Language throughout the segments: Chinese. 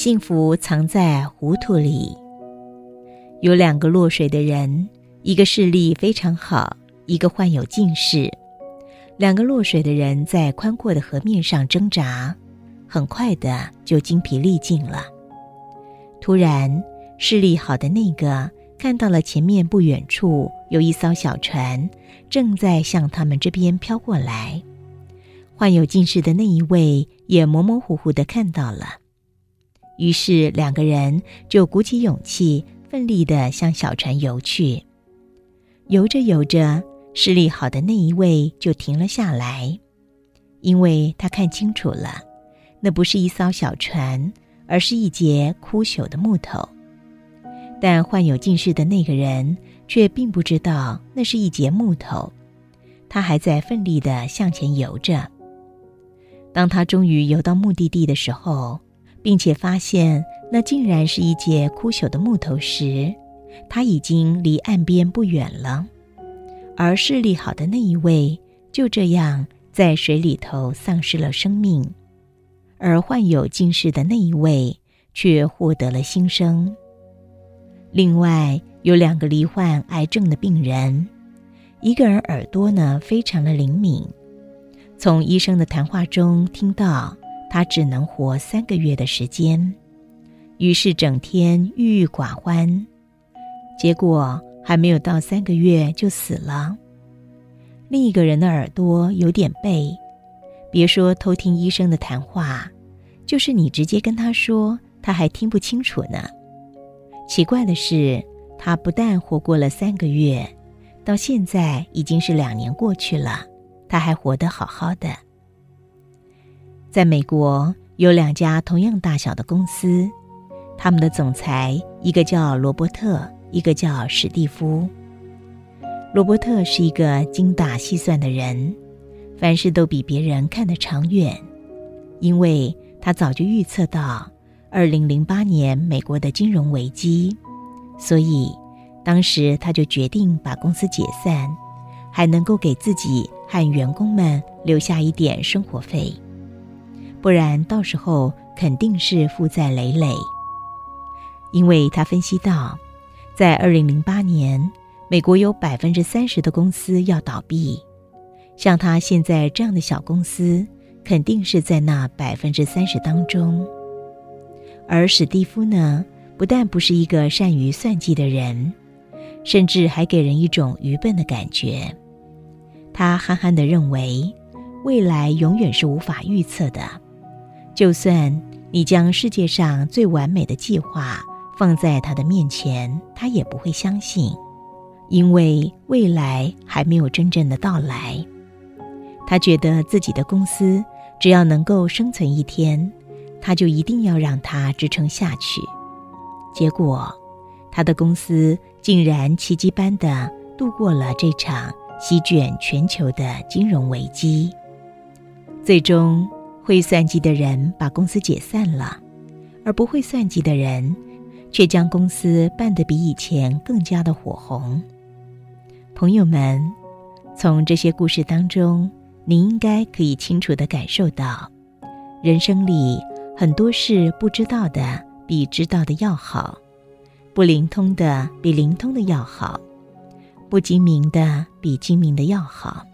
幸福藏在糊涂里。有两个落水的人，一个视力非常好，一个患有近视。两个落水的人在宽阔的河面上挣扎，很快的就精疲力尽了。突然，视力好的那个看到了前面不远处有一艘小船，正在向他们这边飘过来。患有近视的那一位也模模糊糊的看到了，于是两个人就鼓起勇气，奋力的向小船游去。游着游着。视力好的那一位就停了下来，因为他看清楚了，那不是一艘小船，而是一截枯朽的木头。但患有近视的那个人却并不知道那是一截木头，他还在奋力地向前游着。当他终于游到目的地的时候，并且发现那竟然是一截枯朽的木头时，他已经离岸边不远了。而视力好的那一位就这样在水里头丧失了生命，而患有近视的那一位却获得了新生。另外有两个罹患癌症的病人，一个人耳朵呢非常的灵敏，从医生的谈话中听到他只能活三个月的时间，于是整天郁郁寡欢，结果。还没有到三个月就死了。另一个人的耳朵有点背，别说偷听医生的谈话，就是你直接跟他说，他还听不清楚呢。奇怪的是，他不但活过了三个月，到现在已经是两年过去了，他还活得好好的。在美国有两家同样大小的公司，他们的总裁一个叫罗伯特。一个叫史蒂夫。罗伯特是一个精打细算的人，凡事都比别人看得长远，因为他早就预测到二零零八年美国的金融危机，所以当时他就决定把公司解散，还能够给自己和员工们留下一点生活费，不然到时候肯定是负债累累。因为他分析到。在二零零八年，美国有百分之三十的公司要倒闭，像他现在这样的小公司，肯定是在那百分之三十当中。而史蒂夫呢，不但不是一个善于算计的人，甚至还给人一种愚笨的感觉。他憨憨地认为，未来永远是无法预测的，就算你将世界上最完美的计划。放在他的面前，他也不会相信，因为未来还没有真正的到来。他觉得自己的公司只要能够生存一天，他就一定要让它支撑下去。结果，他的公司竟然奇迹般的度过了这场席卷全球的金融危机。最终，会算计的人把公司解散了，而不会算计的人。却将公司办得比以前更加的火红。朋友们，从这些故事当中，您应该可以清楚的感受到，人生里很多事不知道的比知道的要好，不灵通的比灵通的要好，不精明的比精明的要好。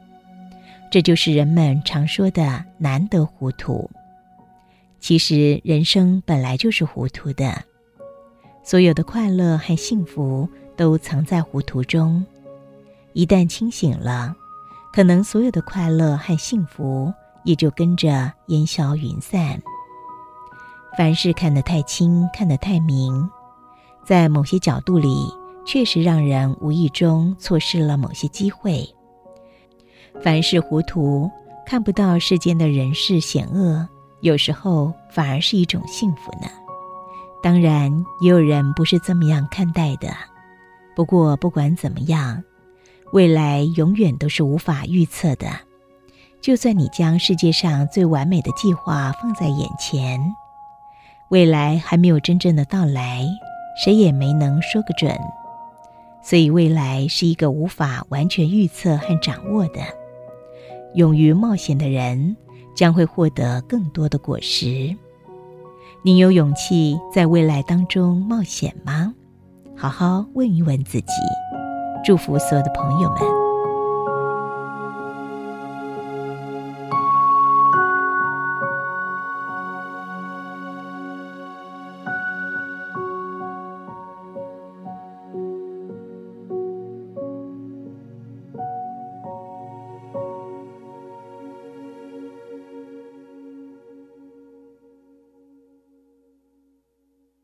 这就是人们常说的“难得糊涂”。其实人生本来就是糊涂的。所有的快乐和幸福都藏在糊涂中，一旦清醒了，可能所有的快乐和幸福也就跟着烟消云散。凡事看得太清，看得太明，在某些角度里，确实让人无意中错失了某些机会。凡事糊涂，看不到世间的人事险恶，有时候反而是一种幸福呢。当然，也有人不是这么样看待的。不过，不管怎么样，未来永远都是无法预测的。就算你将世界上最完美的计划放在眼前，未来还没有真正的到来，谁也没能说个准。所以，未来是一个无法完全预测和掌握的。勇于冒险的人将会获得更多的果实。你有勇气在未来当中冒险吗？好好问一问自己。祝福所有的朋友们。